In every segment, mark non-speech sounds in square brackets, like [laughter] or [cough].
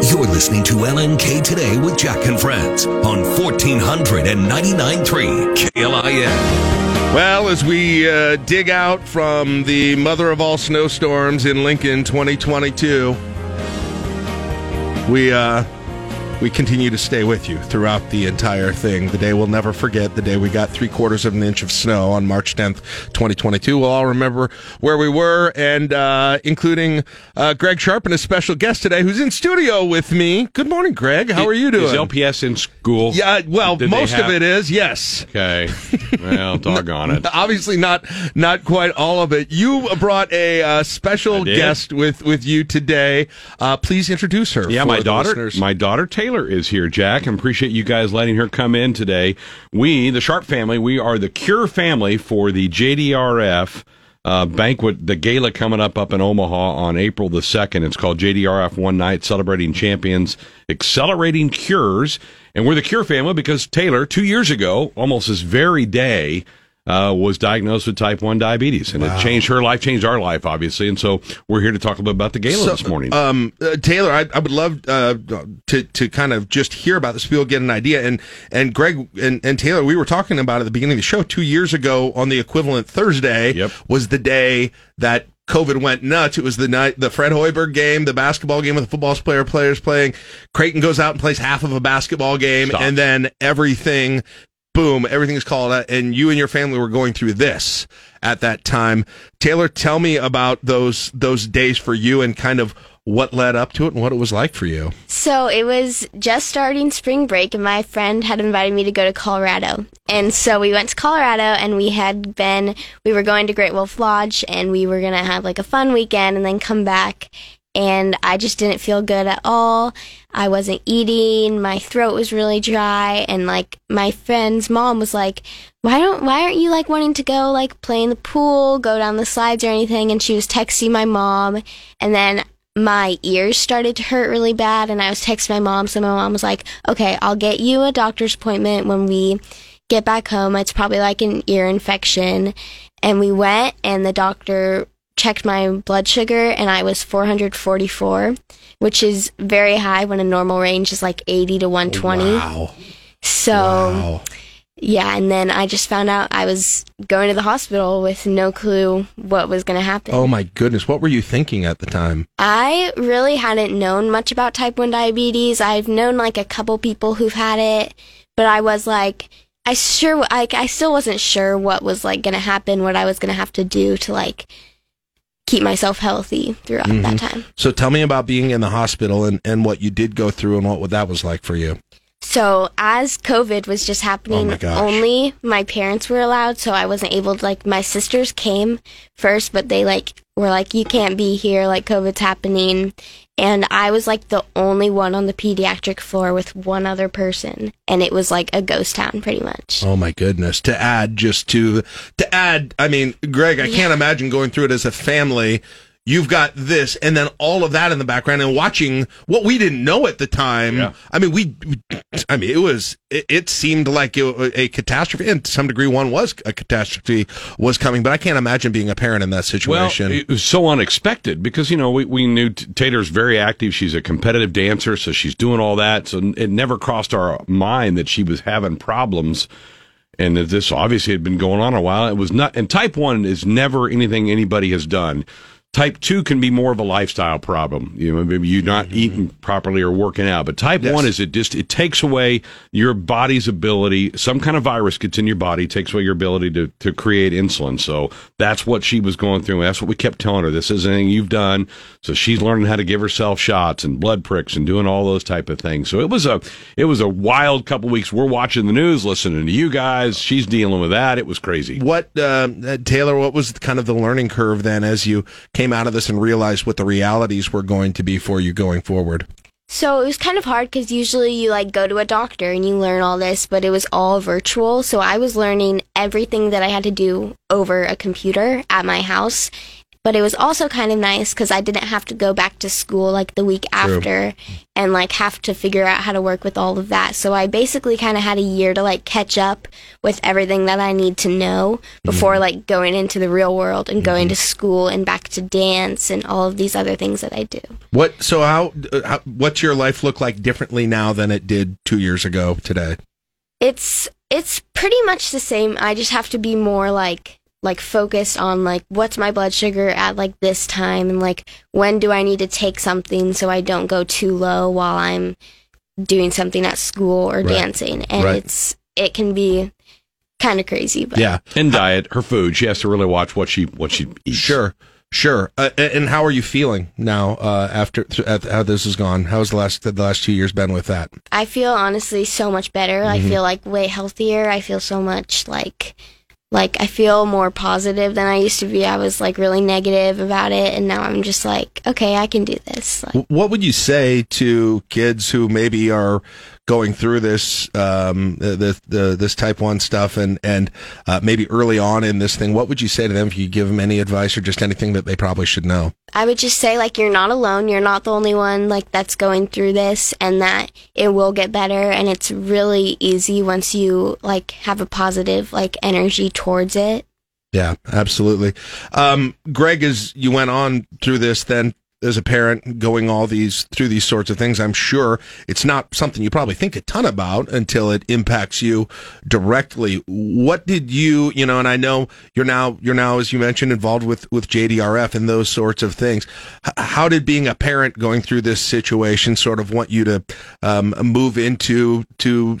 You're listening to LNK Today with Jack and Friends on 1499.3 KLIN. Well, as we uh, dig out from the mother of all snowstorms in Lincoln 2022, we uh, we continue to stay with you throughout the entire thing. The day we'll never forget, the day we got three quarters of an inch of snow on March 10th, 2022. We'll all remember where we were, and uh, including uh, Greg Sharp and a special guest today who's in studio with me. Good morning, Greg. How are you doing? Is LPS in school? Yeah, well, Did most have- of it is, yes. Okay. Well, [laughs] doggone it. Obviously, not not quite all of it. You brought a uh, special guest with with you today. Uh, please introduce her. Yeah, for my the daughter, my daughter Taylor is here, Jack. I appreciate you guys letting her come in today. We, the Sharp family, we are the Cure family for the JDRF uh, banquet, the gala coming up up in Omaha on April the 2nd. It's called JDRF One Night Celebrating Champions, Accelerating Cures. And we're the Cure family because Taylor, two years ago, almost this very day, uh, was diagnosed with type 1 diabetes. And it changed her life, changed our life, obviously. And so we're here to talk a little bit about the gala So, this morning. Um, uh, Taylor, I, I would love uh, to to kind of just hear about this. People get an idea, and and Greg and, and Taylor, we were talking about at the beginning of the show two years ago on the equivalent Thursday Yep. was the day that. COVID went nuts. It was the night, the Fred Hoiberg game, the basketball game with the football player players playing. Creighton goes out and plays half of a basketball game, Stop. and then everything, boom, everything is called out. And you and your family were going through this at that time. Taylor, tell me about those those days for you and kind of what led up to it and what it was like for you. So it was just starting spring break, and my friend had invited me to go to Colorado. And so we went to Colorado, and we had been, we were going to Great Wolf Lodge, and we were going to have like a fun weekend and then come back. And I just didn't feel good at all. I wasn't eating. My throat was really dry. And like my friend's mom was like, why don't, why aren't you like wanting to go like play in the pool, go down the slides or anything? And she was texting my mom. And then my ears started to hurt really bad and I was texting my mom so my mom was like, "Okay, I'll get you a doctor's appointment when we get back home. It's probably like an ear infection." And we went and the doctor checked my blood sugar and I was 444, which is very high when a normal range is like 80 to 120. Wow. So, Wow. yeah, and then I just found out I was going to the hospital with no clue what was going to happen. Oh my goodness. What were you thinking at the time? I really hadn't known much about type 1 diabetes. I've known like a couple people who've had it, but I was like, I sure, like, I still wasn't sure what was like going to happen, what I was going to have to do to like keep myself healthy throughout that mm-hmm. time. So tell me about being in the hospital and, and what you did go through and what that was like for you. So as COVID was just happening, Oh my only my parents were allowed, so I wasn't able to like my sisters came first, but they like were like you can't be here like COVID's happening. And I was like the only one on the pediatric floor with one other person, and it was like a ghost town pretty much. Oh my goodness. To add just to to add, I mean, Greg, I can't imagine going through it as a family. You've got this and then all of that in the background and watching what we didn't know at the time. Yeah. I mean, we I mean, it was it, it seemed like it, a catastrophe and to some degree one was a catastrophe was coming, but I can't imagine being a parent in that situation. Well, it was so unexpected because you know we, we knew Tater's very active. She's a competitive dancer, so she's doing all that. So it never crossed our mind that she was having problems, and that this obviously had been going on a while. It was not. And type one is never anything anybody has done. Type two can be more of a lifestyle problem. You know, maybe you're not eating properly or working out. But type Yes. one is it just it takes away your body's ability. Some kind of virus gets in your body, takes away your ability to to create insulin. So that's what she was going through. That's what we kept telling her. This isn't anything you've done. So she's learning how to give herself shots and blood pricks and doing all those type of things. So it was a it was a wild couple weeks. We're watching the news, listening to you guys. She's dealing with that. It was crazy. what uh, Taylor? What was kind of the learning curve then as you came out of this and realized what the realities were going to be for you going forward? So it was kind of hard because usually you like go to a doctor and you learn all this, but it was all virtual. So I was learning everything that I had to do over a computer at my house. But it was also kind of nice because I didn't have to go back to school like the week after and like have to figure out how to work with all of that. So I basically kind of had a year to like catch up with everything that I need to know before Mm-hmm. like going into the real world and going to school and back to dance and all of these other things that I do. What? So how, uh, how? What's your life look like differently now than it did two years ago today? It's it's pretty much the same. I just have to be more like like focused on like what's my blood sugar at like this time and like when do I need to take something so I don't go too low while I'm doing something at school or dancing. And Right. it's it can be kind of crazy, but Yeah, And diet, her food. She has to really watch what she what she eats. sure, sure. Uh, and how are you feeling now uh, after th- how this has gone? How's the last the last two years been with that? I feel honestly so much better. I feel like way healthier. I feel so much like like I feel more positive than I used to be. I was like really negative about it and now I'm just like, okay, I can do this. Like What would you say to kids who maybe are going through this um, the, the this type one stuff and and uh, maybe early on in this thing? What would you say to them if you give them any advice or just anything that they probably should know? I would just say like you're not alone. You're not the only one like that's going through this and that it will get better and it's really easy once you like have a positive like energy towards it. Yeah, absolutely. Um, Greg, as you went on through this, then as a parent going all these through these sorts of things, I'm sure it's not something you probably think a ton about until it impacts you directly. What did you, you know, and I know you're now you're now, as you mentioned, involved with with JDRF and those sorts of things. H- how did being a parent going through this situation sort of want you to um, move into to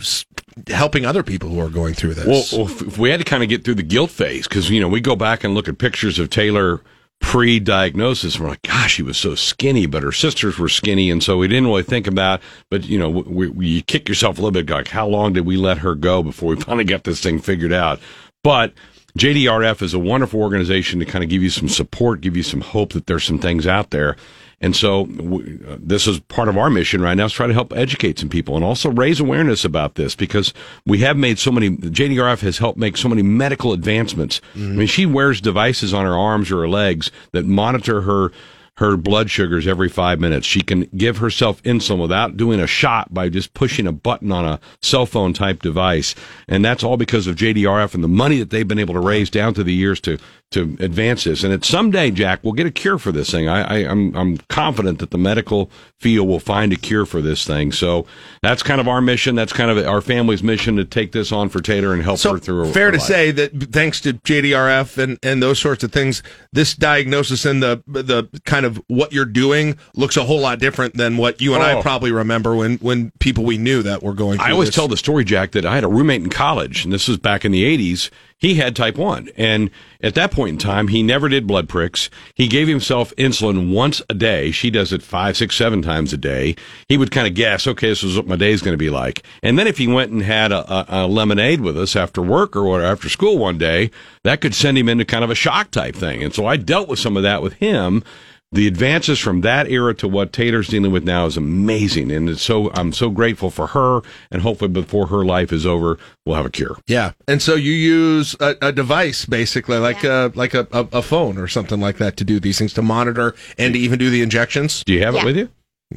helping other people who are going through this? Well, if we had to kind of get through the guilt phase, because you know we go back and look at pictures of Taylor pre-diagnosis, we're like, "Gosh, she was so skinny," but her sisters were skinny, and so we didn't really think about. But you know, we, we, you kick yourself a little bit, like, how long did we let her go before we [laughs] finally got this thing figured out? But JDRF is a wonderful organization to kind of give you some support, give you some hope that there's some things out there. And so w- uh, this is part of our mission right now is try to help educate some people and also raise awareness about this because we have made so many, JDRF has helped make so many medical advancements. I mean, she wears devices on her arms or her legs that monitor her her blood sugars every five minutes. She can give herself insulin without doing a shot by just pushing a button on a cell phone type device. And that's all because of JDRF and the money that they've been able to raise down through the years to, to advance this. And it's someday, Jack, we'll get a cure for this thing. I, I, I'm, I'm confident that the medical field will find a cure for this thing. So that's kind of our mission. That's kind of our family's mission to take this on for Taylor and help So her through fair her to life. say that thanks to JDRF and, and those sorts of things, this diagnosis and the the kind of what you're doing looks a whole lot different than what you and I Oh. probably remember when when people we knew that were going. through I always this. tell the story, Jack, that I had a roommate in college, and this was back in the 80s. He had type 1. And at that point in time, he never did blood pricks. He gave himself insulin once a day. She does it five, six, seven times a day. He would kind of guess, okay, this is what my day is going to be like. And then if he went and had a, a, a lemonade with us after work or after school one day, that could send him into kind of a shock type thing. And so I dealt with some of that with him the advances from that era to what Taylor's dealing with now is amazing, and it's so I'm so grateful for her, and hopefully before her life is over, we'll have a cure. Yeah, and so you use a, a device basically, like a like a, a, a phone or something like that, to do these things, to monitor and to even do the injections. Do you have Yeah. it with you?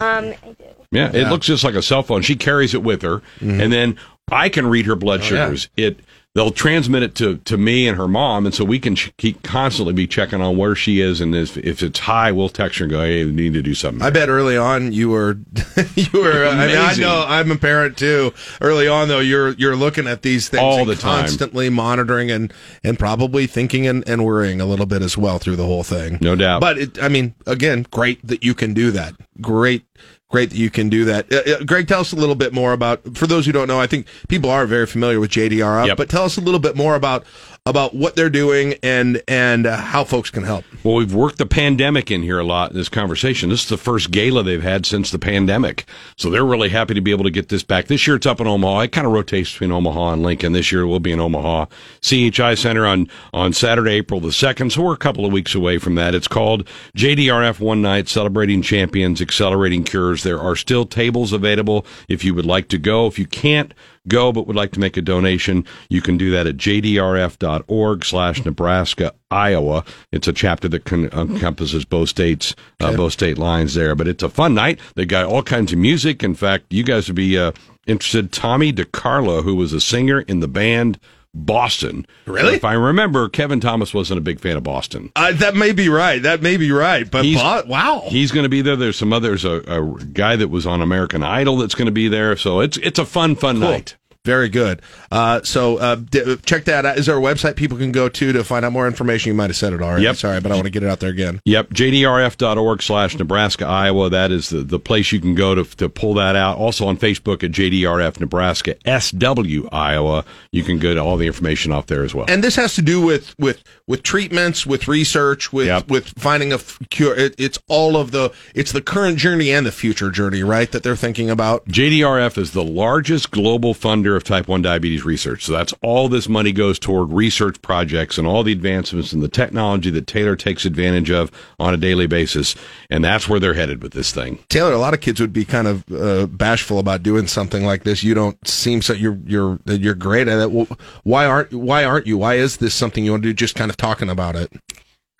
Um I do. Yeah, it looks just like a cell phone. She carries it with her, and then I can read her blood Mm-hmm. Oh, yeah. sugars. It they'll transmit it to, to me and her mom, and so we can ch- keep constantly be checking on where she is, and if, if it's high, we'll text her and go, "Hey, we need to do something." I bet early on you were [laughs] you were. I mean, I know I'm a parent too. Early on though, you're you're looking at these things All the time. constantly monitoring and and probably thinking and, and worrying a little bit as well through the whole thing. No doubt. But it, I mean, again, great that you can do that. Great. Great that you can do that. Uh, uh, Greg, tell us a little bit more about. For those who don't know, I think people are very familiar with JDRF, Yep. but tell us a little bit more about about what they're doing and and uh, how folks can help. Well, we've worked the pandemic in here a lot in this conversation. This is the first gala they've had since the pandemic. So they're really happy to be able to get this back. This year it's up in Omaha. It kind of rotates between Omaha and Lincoln. This year we'll be in Omaha. CHI Center on, on Saturday, April the 2nd. So we're a couple of weeks away from that. It's called JDRF One Night Celebrating Champions, Accelerating Cures. There are still tables available if you would like to go. If you can't go but would like to make a donation, you can do that at jdrf.org slash Nebraska, Iowa. It's a chapter that con- encompasses both states, uh, both state lines there. But it's a fun night. They got all kinds of music. In fact, you guys would be uh, interested. Tommy DeCarlo, who was a singer in the band Boston. Really? If I remember, Kevin Thomas wasn't a big fan of Boston. Uh, that may be right. That may be right. But He's- Bo- wow. He's going to be there. There's some others. A, a guy that was on American Idol that's going to be there. So it's it's a fun, fun night. Very good. Uh, so uh, d- check that out. Is there a website people can go to to find out more information? You might have said it already. Yep. Sorry, but I want to get it out there again. Yep, jdrf.org slash Nebraska, Iowa. That is the, the place you can go to, to pull that out. Also on Facebook at JDRF Nebraska SW Iowa. You can get all the information off there as well. And this has to do with with with treatments, with research, with Yep. with finding a f- cure. It, it's all of the. It's the current journey and the future journey, right? That they're thinking about. JDRF is the largest global funder of type 1 diabetes research. So that's all this money goes toward research projects and all the advancements in the technology that Taylor takes advantage of on a daily basis. And that's where they're headed with this thing. Taylor, a lot of kids would be kind of uh, bashful about doing something like this. You don't seem so. You're you're you're great at it. Well, why aren't Why aren't you? Why is this something you want to do? Just kind of talking about it.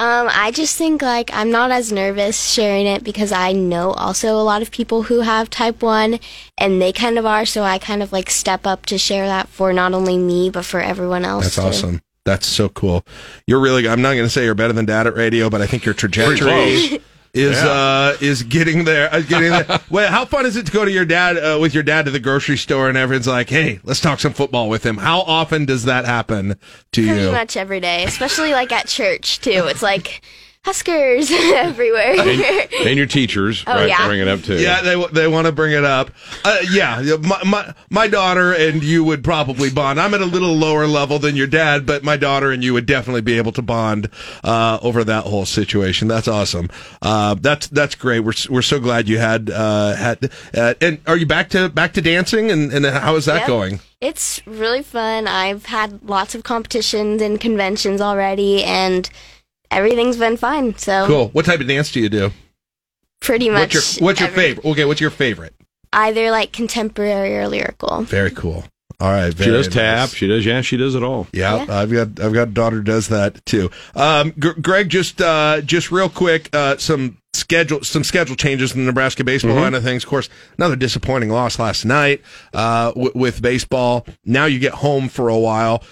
Um, I just think like I'm not as nervous sharing it because I know also a lot of people who have type 1 and they kind of are, so I kind of like step up to share that for not only me but for everyone else. That's too. awesome. That's so cool. You're really. I'm not going to say you're better than dad at radio, but I think your trajectory [laughs] close. is uh is getting there. Uh, getting there. [laughs] Wait, how fun is it to go to your dad uh, with your dad to the grocery store and everyone's like, "Hey, let's talk some football with him." How often does that happen to Pretty you? much every day, especially like at church too. It's like Huskers [laughs] everywhere. And your teachers, Oh, right, yeah. bring it up too. Yeah, they they want to bring it up. Uh, yeah, my, my my daughter and you would probably bond. I'm at a little lower level than your dad, but my daughter and you would definitely be able to bond uh, over that whole situation. That's awesome. Uh, that's that's great. We're we're so glad you had uh, had. Uh, and are you back to back to dancing? And and how is that Yep. going? It's really fun. I've had lots of competitions and conventions already, and everything's been fine. So Cool. What type of dance do you do? pretty much. What's your what's your favorite? Okay, what's your favorite? Either like contemporary or lyrical. Very cool. All right. She very does tap. She does, yeah, she does it all. Yeah, Yeah. I've got I've got a daughter does that too. Um, G- Greg, just uh, just real quick, uh, some schedule some schedule changes in the Nebraska baseball line of things. Of course, another disappointing loss last night uh, w- with baseball. Now you get home for a while.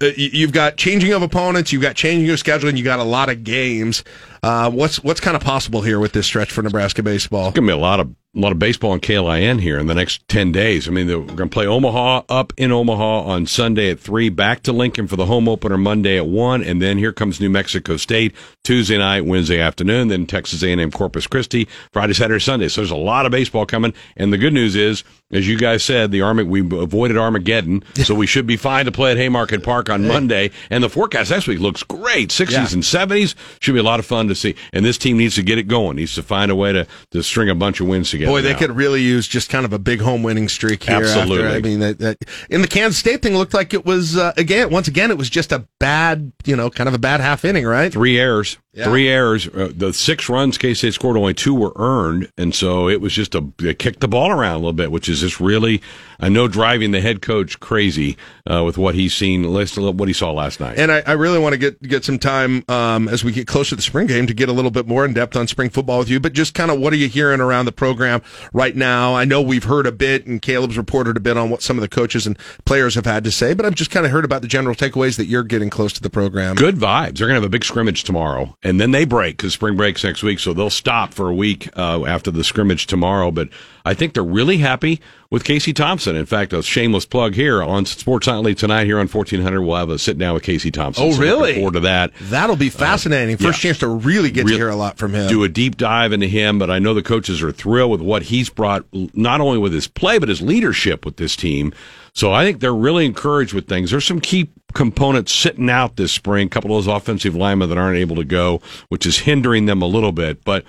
Uh, You've got changing of opponents, you've got changing of schedule, and you got a lot of games. Uh, what's what's kind of possible here with this stretch for Nebraska baseball? It's gonna be a lot of a lot of baseball on KLIN here in the next ten days. I mean, we're gonna play Omaha up in Omaha on Sunday at three, back to Lincoln for the home opener Monday at one, and then here comes New Mexico State Tuesday night, Wednesday afternoon, then Texas A&M Corpus Christi Friday, Saturday, Sunday. So there's a lot of baseball coming, and the good news is, as you guys said, the Army we avoided Armageddon, [laughs] so we should be fine to play at Haymarket Park on Monday. And the forecast next week looks great, sixties Yeah. and seventies should be a lot of fun to see. And this team needs to get it going, needs to find a way to to string a bunch of wins together. Boy, they could really use just kind of a big home winning streak here. after- Absolutely. I mean, that, that in the Kansas State thing looked like it was uh, again, once again, it was just a bad, you know, kind of a bad half inning, right? Three errors. Yeah. Three errors. Uh, the six runs K State scored, only two were earned, and so it was just a they kicked the ball around a little bit, which is just really, I know, driving the head coach crazy uh, with what he's seen, what he saw last night. And I, I really want to get get some time um, as we get closer to the spring game to get a little bit more in depth on spring football with you. But just kind of what are you hearing around the program right now? I know we've heard a bit, and Caleb's reported a bit on what some of the coaches and players have had to say. But I've just kind of heard about the general takeaways that you're getting close to the program. Good vibes. They're going to have a big scrimmage tomorrow, and then they break because spring breaks next week, so they'll stop for a week uh, after the scrimmage tomorrow. But I think they're really happy with Casey Thompson. In fact, a shameless plug here on Sports Nightly tonight here on 1400. We'll have a sit down with Casey Thompson. Oh, So really? forward to that. That'll be fascinating. First yeah. chance to really get Real- to hear a lot from him. do a deep dive into him, but I know the coaches are thrilled with what he's brought, not only with his play, but his leadership with this team. So I think they're really encouraged with things. There's some key components sitting out this spring, a couple of those offensive linemen that aren't able to go, which is hindering them a little bit. But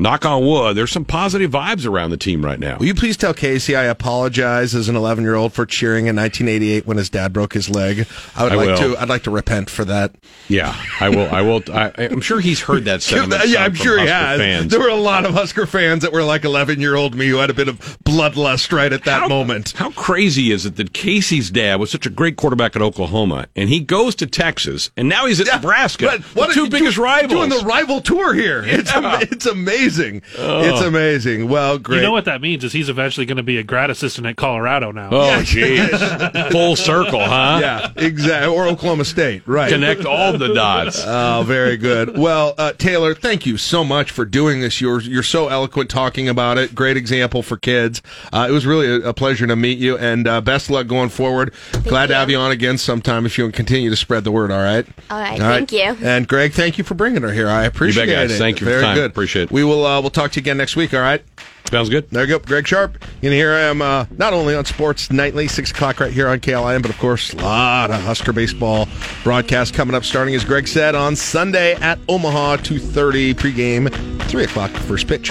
knock on wood, there's some positive vibes around the team right now. Will you please tell Casey I apologize as an 11 year old for cheering in 1988 when his dad broke his leg? I would I like will. to. I'd like to repent for that. Yeah, I will. I will. I, I'm sure he's heard that [laughs] sentiment. yeah, I'm sure he Husker has. Fans. There were a lot of Husker fans that were like 11 year old me who had a bit of bloodlust right at that how, moment. How crazy is it that Casey's dad was such a great quarterback at Oklahoma, and he goes to Texas, and now he's at Nebraska, But the two biggest do- rivals. Doing the rival tour here. It's, it's amazing. It's amazing. Well, great. You know what that means is he's eventually going to be a grad assistant at Colorado now. oh, jeez, [laughs] full circle, huh? Yeah, exactly. Or Oklahoma State, right? Connect all the dots. [laughs] Oh, very good. Well, uh, Taylor, thank you so much for doing this. You're you're so eloquent talking about it. Great example for kids. Uh, it was really a, a pleasure to meet you, and uh, best luck going forward. Glad to have you on again sometime if you continue to spread the word. All right. All right, thank you. And Greg, thank you for bringing her here. I appreciate guys. it. Thank you for Very the time. good. Appreciate it. We will. Uh, we'll talk to you again next week. All right. Sounds good. There you go, Greg Sharp. And here I am, uh, not only on Sports Nightly, 6 o'clock right here on KLIN, but of course, a lot of Husker baseball broadcast coming up, starting, as Greg said, on Sunday at Omaha, 2.30 pregame, 3 o'clock first pitch.